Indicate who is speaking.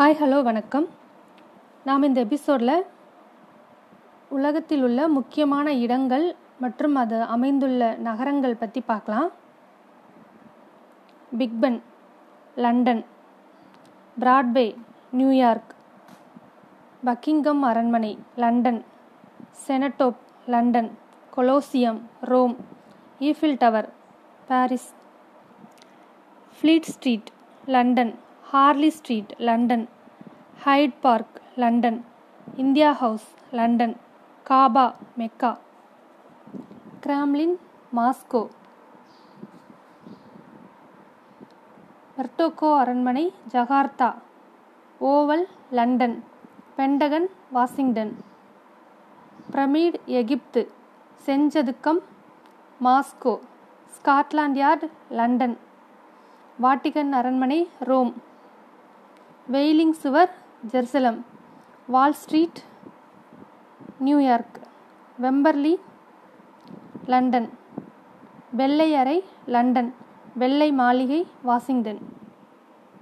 Speaker 1: Hi hello வணக்கம். நாம் இந்த எபிசோடில் உலகத்தில் உள்ள முக்கியமான இடங்கள் மற்றும் அது அமைந்துள்ள நகரங்கள் பற்றி பார்க்கலாம். Big Ben London Broadway New York Buckingham அரண்மனை London Cenotaph London Colosseum Rome Eiffel Tower Paris Fleet Street London Harley Street London Hyde Park London India House London Kaaba Mecca Kremlin Moscow Merdeka அரண்மனை Jakarta Oval London Pentagon Washington pyramid Egypt செஞ்சதுக்கம் Moscow Scotland Yard London Vatican அரண்மனை Rome வெயிலிங் சுவர் Jerusalem Wall Street New York Wembley London வெள்ளை அறை London வெள்ளை மாளிகை Washington.